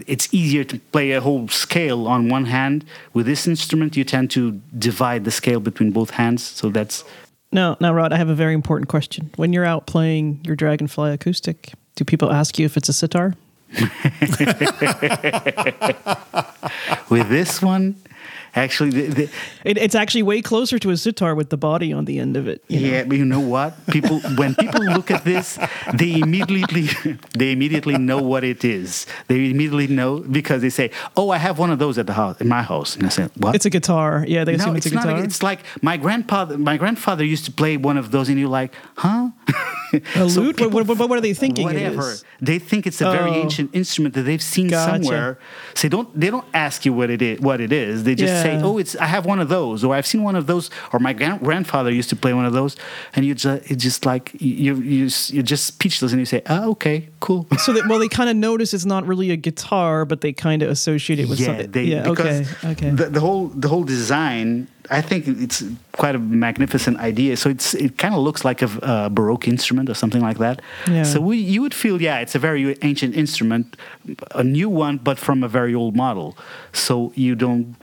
it's easier to play a whole scale on one hand. With this instrument, you tend to divide the scale between both hands. So that's Now, now, Rod, I have a very important question. When you're out playing your Dragonfly acoustic, do people ask you if it's a sitar? with this one. Actually, the, the, It, it's actually way closer to a sitar with the body on the end of it. you know? yeah, but you know what? People, when people look at this, they immediately they immediately know what it is. They immediately know because they say, "Oh, I have one of those at the house, in my house." And I say, "What?" It's a guitar. Yeah, they assume no, it's, it's a guitar. A, it's like my grandfather. My grandfather used to play one of those, and you're like, "Huh?" a So lute? what, what, what are they thinking Whatever. They think it's a very Oh. ancient instrument that they've seen Gotcha. somewhere. So they don't they don't ask you what it is. What it is. They just say, "Oh, it's I have one of those," or "I've seen one of those," or "My gran- grandfather used to play one of those," and you just it's just like you you you're just speechless, and you say, "Oh, okay, cool." So that well, they kind of notice it's not really a guitar, but they kind of associate it with yeah, something. they, yeah, okay, okay. The, the whole the whole design, I think it's quite a magnificent idea. So it's it kind of looks like a, a baroque instrument or something like that. Yeah. So we, you would feel, yeah, it's a very ancient instrument, a new one, but from a very old model. So you don't.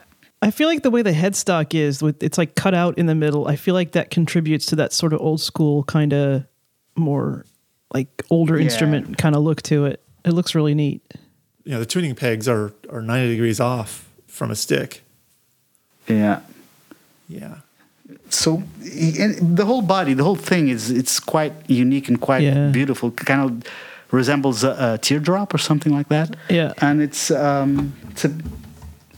I feel like the way the headstock is, with it's like cut out in the middle. I feel like that contributes to that sort of old school kind of more like older Yeah. instrument kind of look to it. It looks really neat. You know, the tuning pegs are are 90 degrees off from a stick. Yeah. Yeah. So the whole body, the whole thing is it's quite unique and quite Yeah. beautiful. Kind of resembles a, a teardrop or something like that. Yeah. and it's um, it's a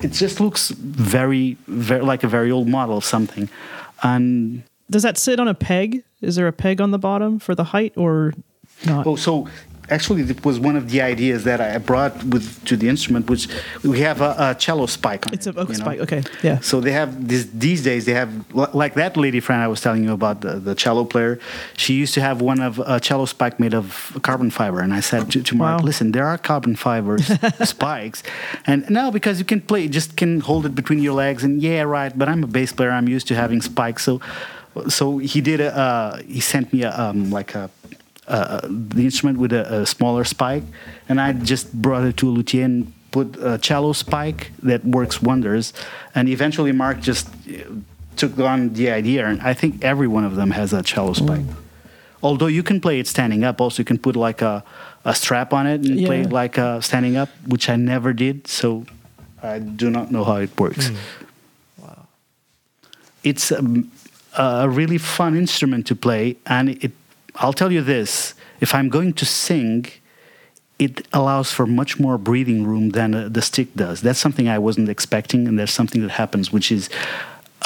it just looks very, very like a very old model of something. And Does that sit on a peg? Is there a peg on the bottom for the height or not? oh, so actually, it was one of the ideas that I brought with to the instrument, which we have a, a cello spike on It's a it, you know? spike. Okay, yeah. So they have this, these days. They have like that lady friend I was telling you about the, the cello player. She used to have one of a cello spike made of carbon fiber, and I said to, to Mark, Wow. "Listen, there are carbon fiber spikes, and no, because you can play, just can hold it between your legs, and yeah, right. But I'm a bass player. I'm used to having spikes, so so he did a uh, he sent me a um, like a uh, the instrument with a, a smaller spike, and I just brought it to a luthier and put a cello spike that works wonders. And eventually, Mark just uh, took on the idea, and I think every one of them has a cello spike. Although you can play it standing up, also you can put like a, a strap on it and play it like uh, standing up, which I never did. So I do not know how it works. It's um, a really fun instrument to play, and it. I'll tell you this: if I'm going to sing, it allows for much more breathing room than uh, the stick does. That's something I wasn't expecting, and there's something that happens, which is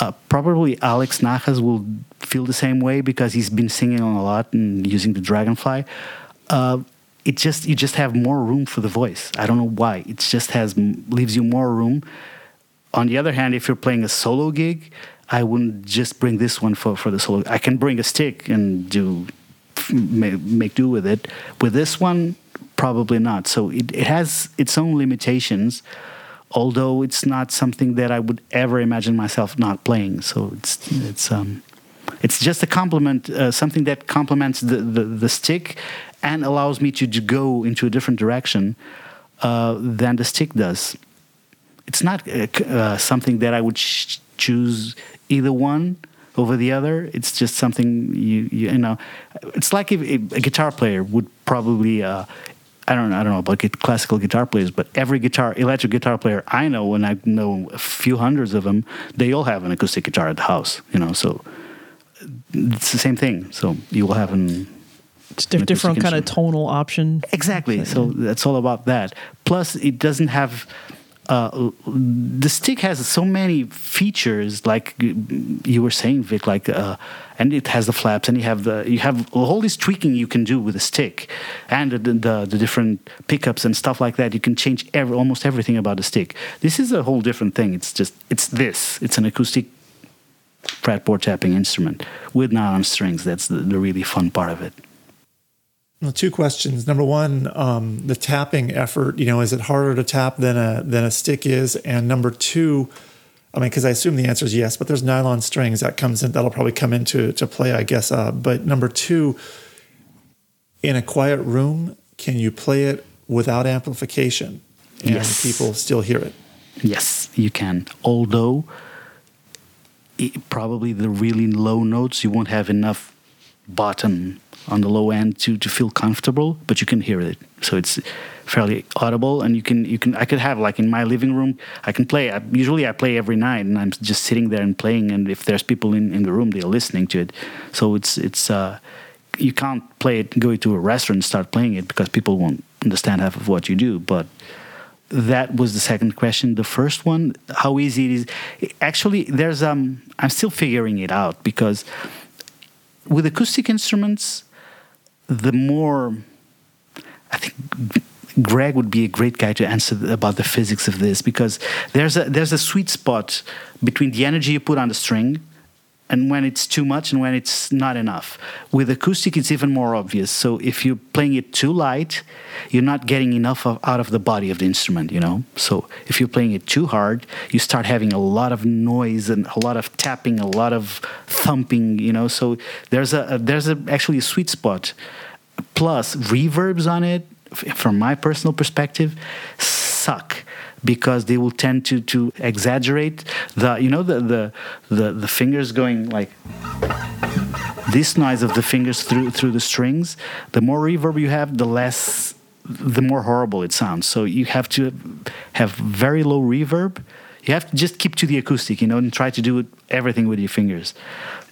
uh, probably Alex Najas will feel the same way because he's been singing on a lot and using the Dragonfly. Uh, it just you just have more room for the voice. I don't know why. It just has leaves you more room. On the other hand, if you're playing a solo gig, I wouldn't just bring this one for, for the solo. I can bring a stick and do make, do with it. With this one, probably not. So it, it has its own limitations, although it's not something that I would ever imagine myself not playing. So it's it's um it's just a complement, uh, something that complements the, the, the stick and allows me to, to go into a different direction uh, than the stick does. It's not uh, uh, something that I would choose either one over the other. It's just something you you, you know. It's like if, if a guitar player would probably. Uh, I don't know. I don't know about classical guitar players, but every guitar, electric guitar player I know, and I know a few hundreds of them, they all have an acoustic guitar at the house. You know, so it's the same thing. So you will have an It's diff- different kind of tonal option. Exactly. So that's all about that. Plus, it doesn't have. Uh, the stick has so many features, like you were saying, Vic. Like, uh, and it has the flaps, and you have the you have all this tweaking you can do with a stick, and the, the the different pickups and stuff like that. You can change every, almost everything about the stick. This is a whole different thing. It's just it's this. It's an acoustic fretboard tapping instrument with nylon strings. That's the, the really fun part of it. Well, two questions. Number one, um, the tapping effort. You know, is it harder to tap than a than a stick is? And number two, I mean, because I assume the answer is yes, but there's nylon strings that comes in. That'll probably come into to play, I guess. Uh, but number two, in a quiet room, can you play it without amplification and Yes. people still hear it? Yes, you can. Although, it, probably the really low notes, you won't have enough bottom on the low end to, to feel comfortable, but you can hear it. So it's fairly audible, and you can you can I could have like in my living room, I can play. I, usually, I play every night, and I'm just sitting there and playing. And if there's people in, in the room, they're listening to it. So it's it's uh, you can't play it, go to a restaurant and start playing it because people won't understand half of what you do, but that was the second question. The first one, how easy it is. Actually, there's um, I'm still figuring it out because with acoustic instruments, the more I think Greg would be a great guy to answer about the physics of this because there's a there's a sweet spot between the energy you put on the string and when it's too much and when it's not enough. With acoustic, it's even more obvious. So if you're playing it too light, you're not getting enough of, out of the body of the instrument, you know? So if you're playing it too hard, you start having a lot of noise and a lot of tapping, a lot of thumping, you know? So there's a, a there's a, actually a sweet spot. Plus, reverbs on it, from my personal perspective, suck because they will tend to to exaggerate the you know the the the, the fingers going like this noise of the fingers through through the strings. The more reverb you have the less the more horrible it sounds. So you have to have very low reverb. You have to just keep to the acoustic you know and try to do everything with your fingers.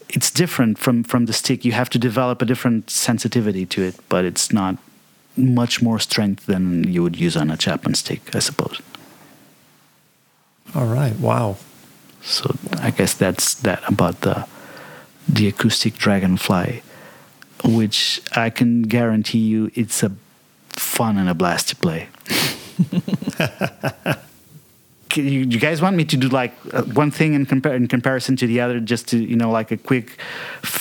It's different from from the stick. You have to develop a different sensitivity to it but it's not much more strength than you would use on a chapman stick i suppose All right. Wow. So I guess that's that about the the acoustic Dragonfly, which I can guarantee you it's a fun and a blast to play. Can you, you guys want me to do like uh, one thing in, compar- in comparison to the other, just to you know, like a quick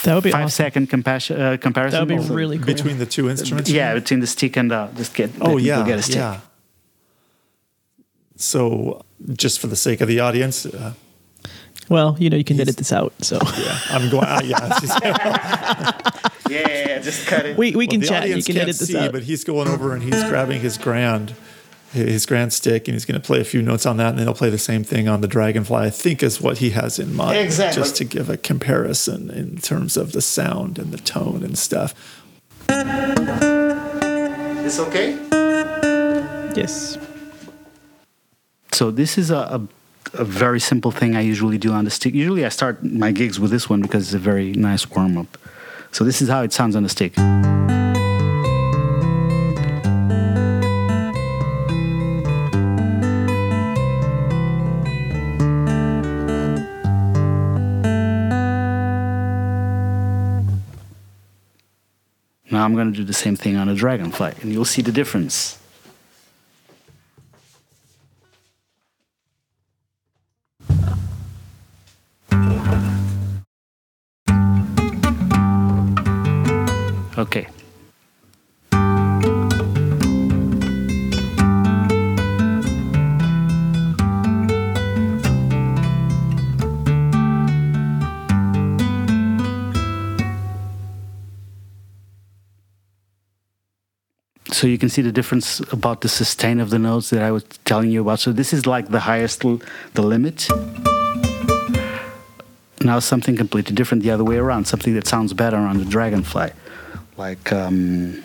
That would be five awesome. second compas- uh, comparison? That would be Also- really cool. Between the two instruments? yeah, between the stick and the just get. Oh let people yeah, get a stick. yeah. So, just for the sake of the audience, uh, Well, you know, you can edit this out. So yeah, I'm going. Uh, yeah, just- Yeah, just cut it. we, we well, can the chat. You can can't edit this see, out. but he's going over and he's grabbing his grand, his grand stick, and he's going to play a few notes on that, and then he'll play the same thing on the Dragonfly. I think is what he has in mind, Exactly. just to give a comparison in terms of the sound and the tone and stuff. This okay? Yes. So this is a, a, a very simple thing I usually do on the stick. Usually I start my gigs with this one because it's a very nice warm up. So this is how it sounds on the stick. Now I'm going to do the same thing on a dragonfly, and you'll see the difference. So you can see the difference about the sustain of the notes that I was telling you about. So this is like the highest, the limit. Now something completely different the other way around, something that sounds better on the Dragonfly. Like, um,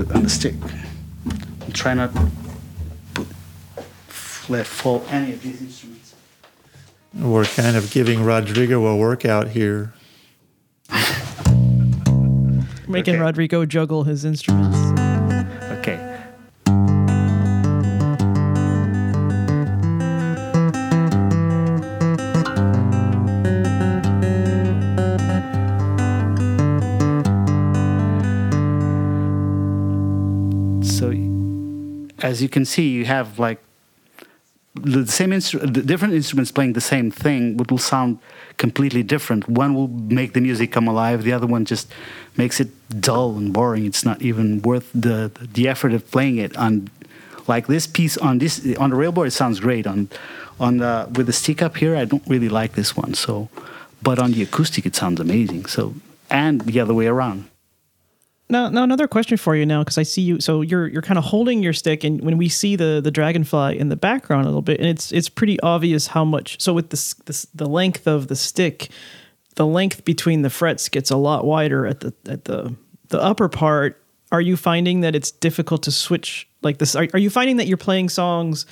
it on the stick. And Try not to put, let fall any of these instruments. We're kind of giving Rodrigo a workout here. Making Okay. Rodrigo juggle his instruments. As you can see, you have like the same instru- the different instruments playing the same thing, but will sound completely different. One will make the music come alive. The other one just makes it dull and boring. It's not even worth the the effort of playing it. On like this piece on this on the railboard, it sounds great. On on the with the stick up here, I don't really like this one. So, but on the acoustic, it sounds amazing. So, and the other way around. Now, now another question for you now, because I see you. So you're you're kind of holding your stick, and when we see the the dragonfly in the background a little bit, and it's it's pretty obvious how much. So with this this the length of the stick, the length between the frets gets a lot wider at the at the the upper part. Are you finding that it's difficult to switch like this? Are, are you finding that you're playing songs?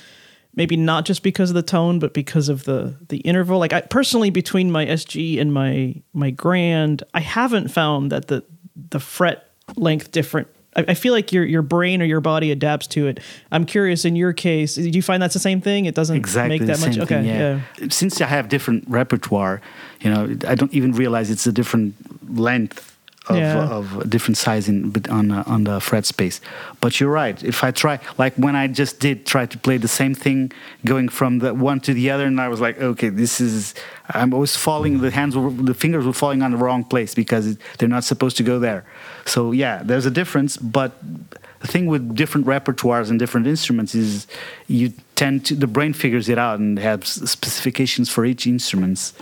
Maybe not just because of the tone, but because of the the interval. Like I personally, between my SG and my my grand, I haven't found that the the fret length different. I, I feel like your your brain or your body adapts to it. I'm curious. In your case, do you find that's the same thing? It doesn't exactly make that much. same okay, thing, yeah. Since I have different repertoire, you know, I don't even realize it's a different length of, Yeah. of different sizing but on uh, on the fret space. But you're right. If I try, like when I just did try to play the same thing, going from the one to the other, and I was like, okay, this is. I'm always falling. The hands, were, the fingers were falling on the wrong place because it, they're not supposed to go there. So yeah, there's a difference, but the thing with different repertoires and different instruments is you tend to the brain figures it out and has specifications for each instruments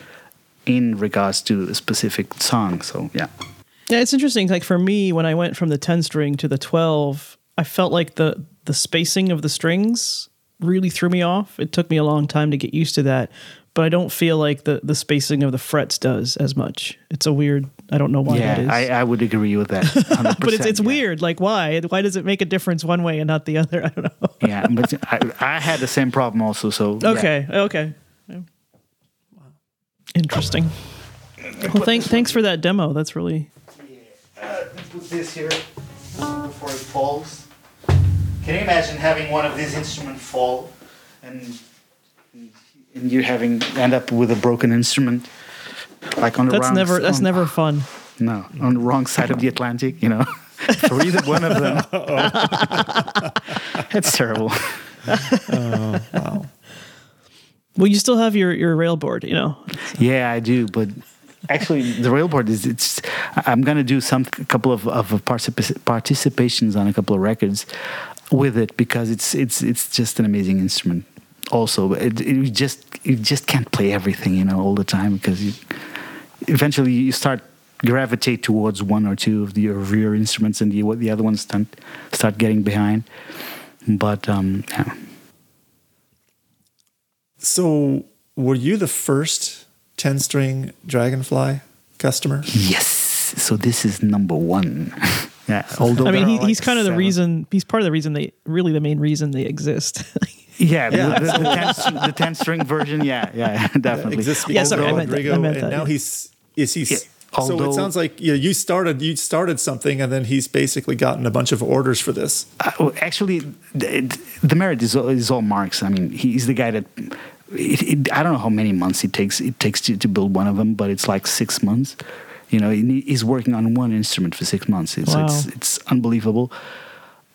in regards to a specific song so yeah Yeah, it's interesting. Like for me, when I went from the 10 string to the 12, I felt like the the spacing of the strings really threw me off. It took me a long time to get used to that, but I don't feel like the the spacing of the frets does as much. It's a weird I don't know why yeah, that is. I, I would agree with that. 100%, but it's it's yeah. weird. Like why? Why does it make a difference one way and not the other? I don't know. Yeah, but I, I had the same problem also. So yeah. Okay. Okay. Interesting. Well, thank, thanks for that demo. That's really put uh, this here before it falls. Can you imagine having one of these instruments fall and and you having end up with a broken instrument like on the that's wrong never that's on- never fun. no on the wrong side of the Atlantic, you know. For either one of them, it's terrible. Uh, wow. Well, you still have your your railboard, you know. Yeah, I do, but actually, the railboard is it's. I'm gonna do some a couple of of particip- participations on a couple of records with it because it's it's it's just an amazing instrument. Also, it, it just you just can't play everything, you know, all the time because you eventually you start gravitate towards one or two of the of your instruments and the the other ones start start getting behind. But um, yeah. So, were you the first 10 string Dragonfly customer? Yes. So this is number one. yeah. Although I mean, he, like he's kind of the reason. He's part of the reason they really the main reason they exist. Yeah, Yeah, the, the, the, 10 string, the 10 string version. Yeah, yeah, definitely. Exists Yeah, because sorry, I meant that- Rodrigo, I meant and that, now yeah. he's is he? Yeah, so it sounds like yeah, you started you started something, and then he's basically gotten a bunch of orders for this. Uh, well, actually, the, the merit is all, is all Mark's. I mean, he's the guy that. It, it, I don't know how many months it takes. It takes to, to build one of them, but it's like six months. You know, he- he's working on one instrument for six months. It's Wow. it's, it's unbelievable.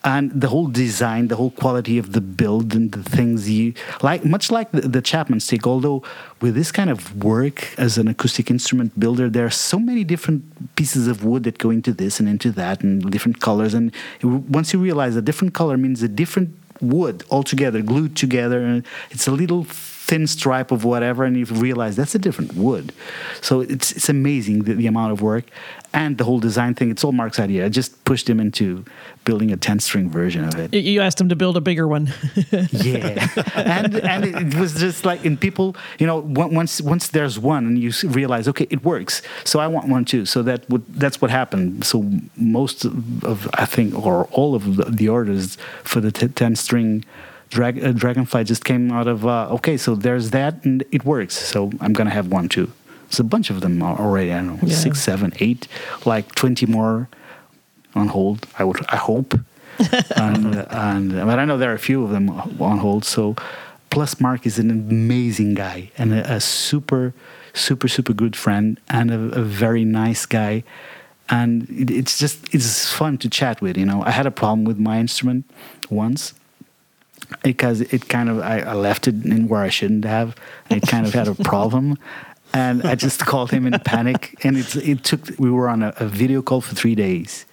And the whole design, the whole quality of the build, and the things you like, much like the, the Chapman stick. Although with this kind of work as an acoustic instrument builder, there are so many different pieces of wood that go into this and into that, and different colors. And once you realize a different color means a different wood altogether, glued together, and it's a little thin stripe of whatever, and you realize that's a different wood. So it's it's amazing the, the amount of work and the whole design thing. It's all Mark's idea. I just pushed him into building a ten string version of it. You- asked him to build a bigger one. yeah, and and it was just like in people, you know, once once there's one and you realize, okay, it works. So I want one too. So that would that's what happened. So most of I think or all of the, the orders for the t- ten string. Drag, uh, Dragonfly just came out of uh, okay, so there's that and it works. So I'm gonna have one too. There's a bunch of them already. I don't know, Yeah. six, seven, eight, like twenty more on hold. I would, I hope. and, and but I know there are a few of them on hold. So, plus Mark is an amazing guy and a, a super, super, super good friend and a, a very nice guy. And it's just it's fun to chat with. You know, I had a problem with my instrument once because it kind of I, I left it in where I shouldn't have. And it kind of had a problem. And I just called him in a panic. And it's, it took, we were on a, a video call for three days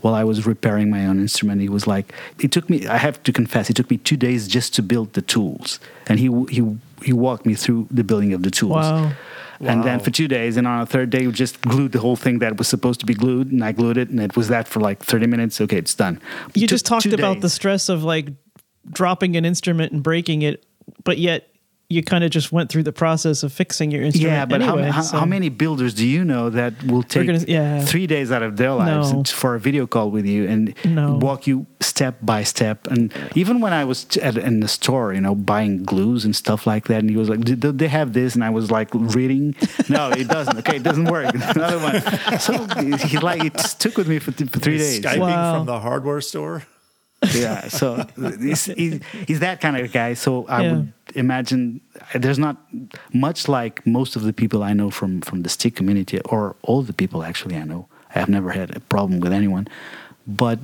while I was repairing my own instrument. He was like, it took me, I have to confess, it took me two days just to build the tools. And he, he, he walked me through the building of the tools. Wow. And then for two days, and on a third day, we just glued the whole thing that was supposed to be glued, and I glued it, and it was that for like 30 minutes. Okay, it's done. You just talked about the stress of like dropping an instrument and breaking it, but yet you kind of just went through the process of fixing your instrument. Yeah, but anyway, how, how, so- how many builders do you know that will take gonna- yeah. three days out of their lives No. for a video call with you and No. walk you step by step? And even when I was at, in the store, you know, buying glues and stuff like that, and he was like, "Do they have this?" And I was like reading, "No, it doesn't. Okay, it doesn't work." Another one. So he like it took with me for, th- for three days. Skyping Wow. from the hardware store. Yeah so he's, he's, he's that kind of guy. So i Yeah. would imagine there's not much like most of the people i know from from the stick community or all the people actually i know. I have never had a problem with anyone. But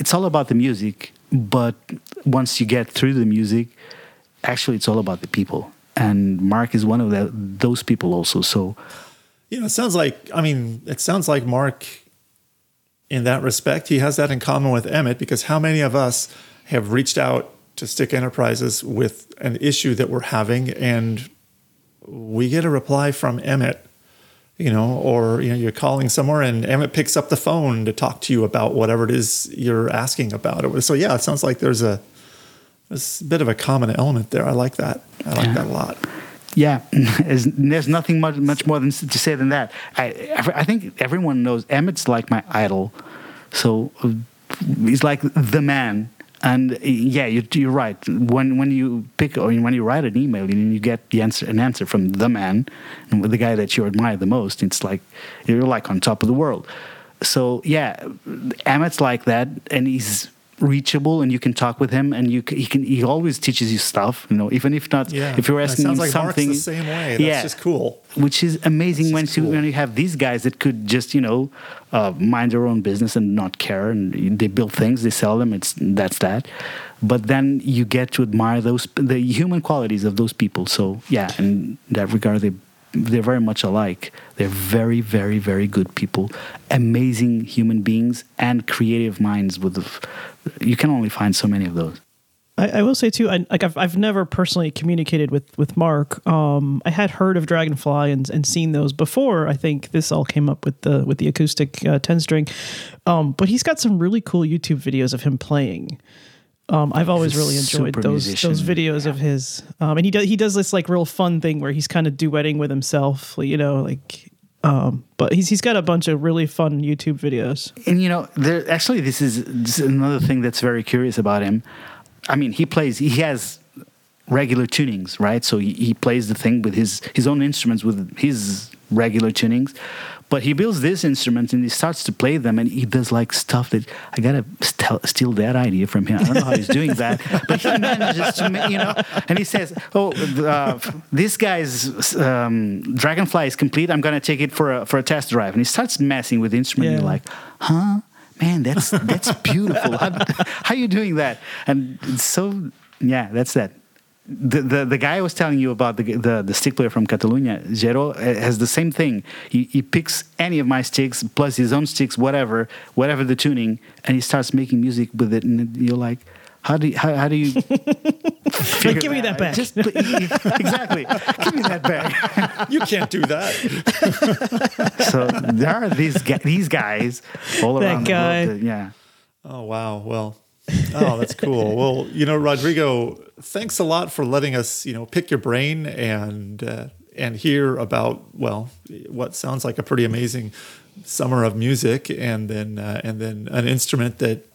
it's all about the music. But once you get through the music actually it's all about the people. And mark is one of the, those people also. So You know, it sounds like I mean, it sounds like Mark in that respect, he has that in common with Emmett because how many of us have reached out to Stick Enterprises with an issue that we're having and we get a reply from Emmett, you know, or you know, you're calling somewhere and Emmett picks up the phone to talk to you about whatever it is you're asking about. So yeah, it sounds like there's a there's a bit of a common element there. I like that. I like Yeah. that a lot. Yeah, there's, nothing much much more than to say than that. I I think everyone knows Emmett's like my idol, so he's like the man. And yeah, you're, you're right. When when you pick or when you write an email and you get the answer an answer from the man, the guy that you admire the most, it's like you're like on top of the world. So yeah, Emmett's like that, and he's reachable and you can talk with him and you c- he can he always teaches you stuff you know even if not Yeah. if you're asking him like Mark's something the same way. That's yeah just cool. which is amazing when, you, cool. when you have these guys that could just you know uh, mind their own business and not care and they build things they sell them it's that's that but then you get to admire those the human qualities of those people so yeah in that regard they they're very much alike they're very very very good people amazing human beings and creative minds with you can only find so many of those I, I will say too, I, like I've, I've never personally communicated with with Mark. Um, I had heard of Dragonfly and, and seen those before. I think this all came up with the with the acoustic uh, ten string, um, but he's got some really cool YouTube videos of him playing. Um, I've always really enjoyed those musician. those videos of his, um, and he does he does this like real fun thing where he's kind of duetting with himself, you know, like. Um, but he's he's got a bunch of really fun YouTube videos. and you know there actually this is, this is another thing that's very curious about him i mean he plays he has regular tunings right so he, he plays the thing with his his own instruments with his regular tunings but he builds this instrument and he starts to play them and he does like stuff that i gotta st- steal that idea from him. I don't know how he's doing that but he manages to you know? And he says oh uh, this guy's um, dragonfly is complete. I'm gonna take it for a for a test drive. And he starts messing with the instrument and you're like huh? Man that's that's beautiful. How, how are you doing that? And so yeah that's that the, the the guy I was telling you about the the, the stick player from Catalonia, Jero, uh, has the same thing. He, he picks any of my sticks plus his own sticks, whatever, whatever the tuning, and he starts making music with it. And you're like, how do you, how, how do you? figure give me that back. Just exactly, give me that back. You can't do that. so there are these these guys all That around guy. the world. That, yeah. Oh wow. Well, oh, that's cool. Well, you know, Rodrigo, thanks a lot for letting us, you know, pick your brain and uh, and hear about well, what sounds like a pretty amazing summer of music, and then uh, and then an instrument that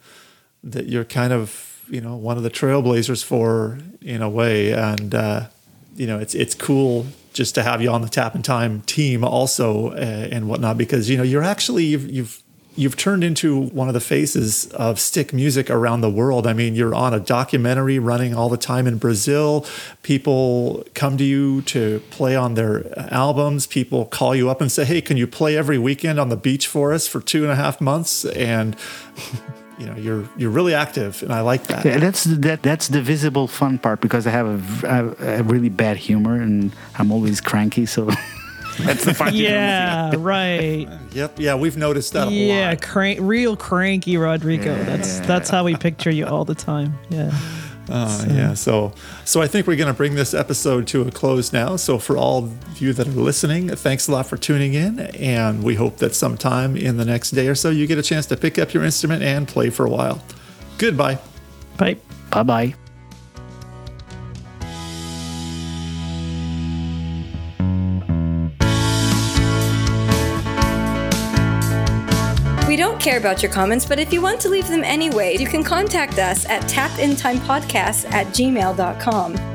that you're kind of you know one of the trailblazers for in a way, and uh, you know it's it's cool just to have you on the Tap In Time team also uh, and whatnot because you know you're actually you've, you've you've turned into one of the faces of stick music around the world. I mean, you're on a documentary running all the time in Brazil. People come to you to play on their albums. People call you up and say, "Hey, can you play every weekend on the beach for us for two and a half months?" And you know, you're you're really active, and I like that. Yeah, that's that. That's the visible fun part because I have a really bad humor and I'm always cranky. So that's the fun. Yeah, right. Yep, yeah, we've noticed that a Yeah, lot. crank, real cranky Rodrigo. That's that's how we picture you all the time. Yeah. Uh, yeah, so so I think we're going to bring this episode to a close now. So for all of you that are listening, thanks a lot for tuning in, and we hope that sometime in the next day or so you get a chance to pick up your instrument and play for a while. Goodbye. Bye. Bye bye. Care about your comments, but if you want to leave them anyway, you can contact us at tapintimepodcast at gmail.com.